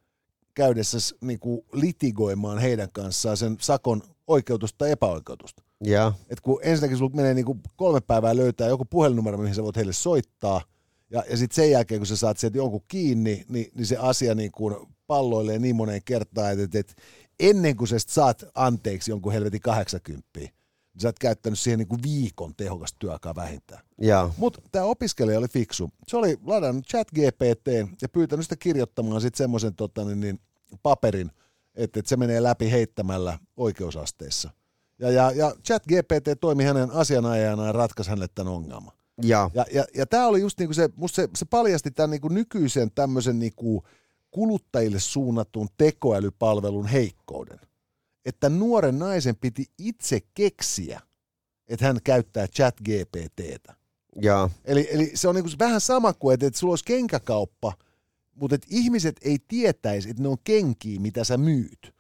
käydessä niinku litigoimaan heidän kanssaan sen sakon oikeutusta tai epäoikeutusta. Ja, Et kun ensinnäkin sulla menee niinku kolme päivää löytää joku puhelinnumero, mihin sä voit heille soittaa, ja, ja sitten sen jälkeen, kun sä saat sieltä jonkun kiinni, niin, niin se asia niinku palloilee niin moneen kertaan, että, että, ennen kuin sä saat anteeksi jonkun helvetin 80, niin sä oot käyttänyt siihen niinku viikon tehokasta työaikaa vähintään. Mutta tämä opiskelija oli fiksu. Se oli ladannut chat GPT ja pyytänyt sitä kirjoittamaan sitten semmoisen tota, niin, niin, paperin, että, että se menee läpi heittämällä oikeusasteissa. Ja, ja, ja chat GPT toimi hänen asianajajana ja ratkaisi hänelle tämän ongelman. Ja, Ja, ja, ja tämä oli just niinku se, musta se, se paljasti tämän niinku nykyisen tämmöisen niinku kuluttajille suunnatun tekoälypalvelun heikkouden. Että nuoren naisen piti itse keksiä, että hän käyttää chat GPTtä. ja, Eli, eli se on niinku vähän sama kuin, että, että sulla olisi kenkäkauppa, mutta että ihmiset ei tietäisi, että ne on kenkiä, mitä sä myyt.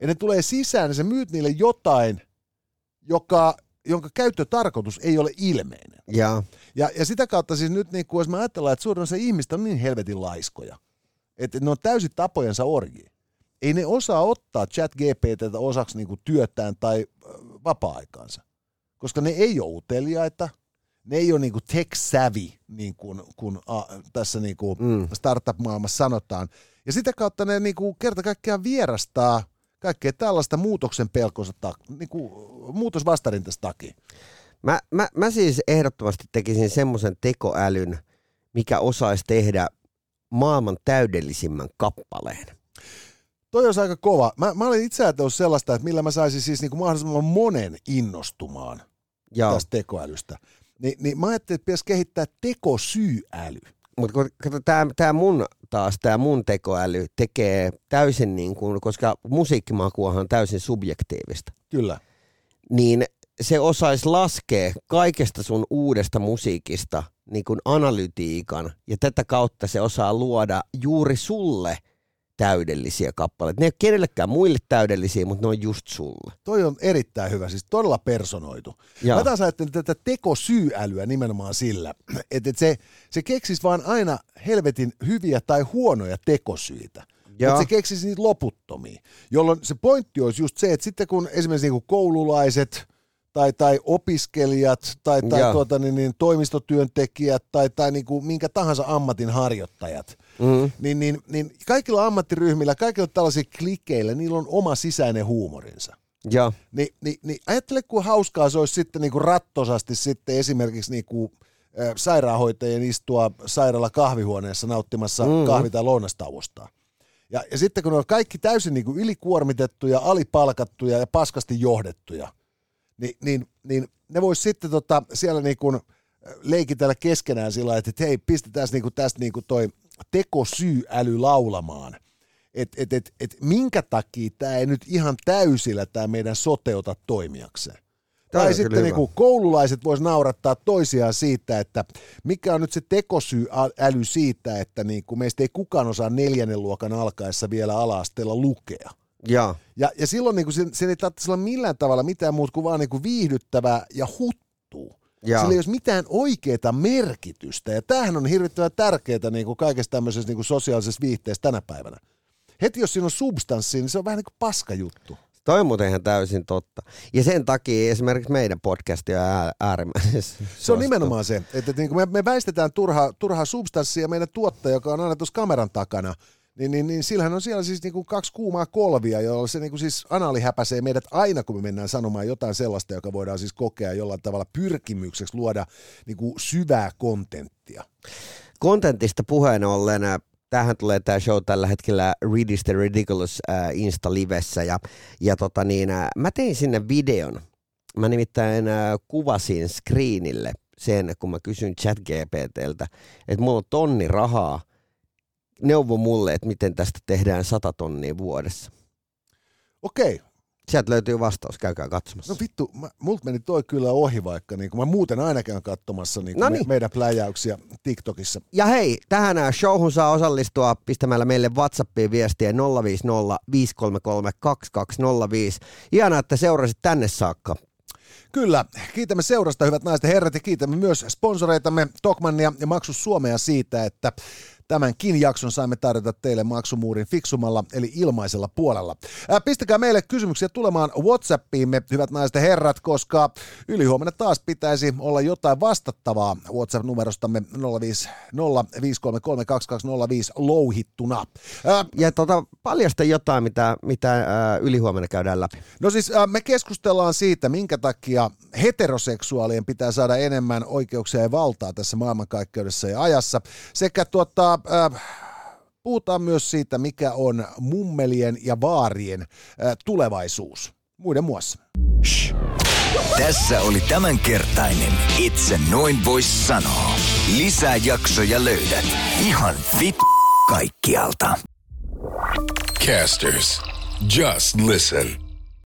Ja ne tulee sisään ja sä myyt niille jotain, joka jonka käyttötarkoitus ei ole ilmeinen. Ja, Ja, ja sitä kautta siis nyt, niin kuin, jos me ajatellaan, että suurin osa ihmistä on niin helvetin laiskoja, että ne on täysin tapojensa orjia. Ei ne osaa ottaa chat GPTtä osaksi niin kuin työtään tai vapaa-aikaansa, koska ne ei ole uteliaita, ne ei ole niin kuin tech-savvy, niin kuin, kun a, tässä niin kuin mm, startup-maailmassa sanotaan. Ja sitä kautta ne niin kuin kerta kaikkiaan vierastaa kaikkea tällaista muutoksen pelkonsa, tak, niin kuin muutosvastarintas takia. Mä, mä, mä siis ehdottomasti tekisin semmoisen tekoälyn, mikä osaisi tehdä maailman täydellisimmän kappaleen. Toi olisi aika kova. Mä, mä olin itse ajatellut sellaista, että millä mä saisin siis niin kuin mahdollisimman monen innostumaan Ja, tästä tekoälystä. Ni, niin mä ajattelin, että pitäisi kehittää tekosyyäly. mutta kato, tämä mun taas, tämä mun tekoäly tekee täysin niin kuin, koska musiikkimakuahan on täysin subjektiivista, Kyllä. niin se osaisi laskea kaikesta sun uudesta musiikista niin kuin analytiikan ja tätä kautta se osaa luoda juuri sulle täydellisiä kappaleita. Ne ei ole kenellekään muille täydellisiä, mutta ne on just sulle. Toi on erittäin hyvä, siis todella personoitu. Ja, Mä taas ajattelin tätä tekosyyälyä nimenomaan sillä, että se, se keksisi vaan aina helvetin hyviä tai huonoja tekosyitä. Ja. Mutta se keksisi niitä loputtomia, jolloin se pointti olisi just se, että sitten kun esimerkiksi niinku koululaiset tai, tai opiskelijat tai, tai Ja. tuota, niin, niin, toimistotyöntekijät tai, tai niinku minkä tahansa ammatin harjoittajat, mm, niin, niin, niin kaikilla ammattiryhmillä, kaikilla tällaisilla klikeillä, niillä on oma sisäinen huumorinsa. ja, Ni, niin, niin ajattele, kuin hauskaa se olisi sitten niin kuin rattosasti sitten esimerkiksi niin kuin, äh, sairaanhoitajien istua sairaala kahvihuoneessa nauttimassa Mm. mm. kahvi- tai lounastauosta. Ja, ja sitten kun ne on kaikki täysin niin kuin ylikuormitettuja, alipalkattuja ja paskasti johdettuja, niin, niin, niin ne vois sitten tota, siellä niin kuin äh, leikitellä keskenään sillä että hei, pistetään niin kuin tästä niin kuin toi tekosyyäly laulamaan. Että et, et, et minkä takia tämä ei nyt ihan täysillä tämä meidän soteuta toimijakseen. On Tai sitten hyvä. niinku koululaiset vois naurattaa toisiaan siitä, että mikä on nyt se tekosyyäly siitä, että niinku meistä ei kukaan osaa neljännen luokan alkaessa vielä ala-asteella lukea. Ja, Ja, ja silloin niinku sen, sen ei tarvitse olla millään tavalla mitään muuta kuin vaan niinku viihdyttävää ja huttuu. ja. Sillä ei olisi mitään oikeaa merkitystä. Ja tämähän on hirvittävän tärkeää niin kuin kaikessa tämmöisessä niin kuin sosiaalisessa viihteessä tänä päivänä. Heti jos siinä on substanssia, niin se on vähän niin kuin paskajuttu. Toi on muuten ihan täysin totta. Ja sen takia esimerkiksi meidän podcasti on ää- äärimmäisen Se on nimenomaan se, että, niin kuin me, me väistetään turhaa, turhaa substanssia meidän tuottaja, joka on aina tuossa kameran takana, niin, niin, niin sillähän on siellä siis niin kuin kaksi kuumaa kolvia, jolla se niin kuin siis anaali häpäisee meidät aina, kun me mennään sanomaan jotain sellaista, joka voidaan siis kokea jollain tavalla pyrkimykseksi luoda niin kuin syvää kontenttia. Kontentista puheen ollen, ää, tähän tulee tämä show tällä hetkellä Read is the Ridiculous ää, Insta-livessä ja, ja tota niin, ää, mä tein sinne videon. Mä nimittäin ää, kuvasin screenille sen, kun mä kysyin ChatGPTltä, että mulla on tonni rahaa, neuvo mulle, että miten tästä tehdään sata tonnia vuodessa. Okei, Sieltä löytyy vastaus, käykää katsomassa. No vittu, mä, multa meni toi kyllä ohi vaikka, niin kun mä muuten aina käyn katsomassa niin No me, niin. meidän pläjäyksiä TikTokissa. Ja hei, tähän showhun saa osallistua pistämällä meille WhatsAppiin viestiä 050 533 2205. Ihanaa, että seurasit tänne saakka. Kyllä, kiitämme seurasta hyvät naiset ja herrat ja kiitämme myös sponsoreitamme Tokmannia ja Maksus Suomea siitä, että tämänkin jakson saimme tarjota teille maksumuurin fiksumalla eli ilmaisella puolella. Ää, pistäkää meille kysymyksiä tulemaan Whatsappiimme, hyvät naiset ja herrat, koska ylihuomenna taas pitäisi olla jotain vastattavaa WhatsApp-numerostamme 050 louhittuna. Ää, Ja tota, paljasta jotain, mitä, mitä ää, ylihuomenna käydään läpi. No siis äh, me keskustellaan siitä, minkä takia heteroseksuaalien pitää saada enemmän oikeuksia ja valtaa tässä maailmankaikkeudessa ja ajassa. Sekä tuota, äh, puhutaan myös siitä, mikä on mummelien ja vaarien äh, tulevaisuus. Muiden muassa. Tässä oli tämänkertainen Itse noin vois sanoa. Lisää jaksoja löydät ihan vit kaikkialta. Casters, just listen.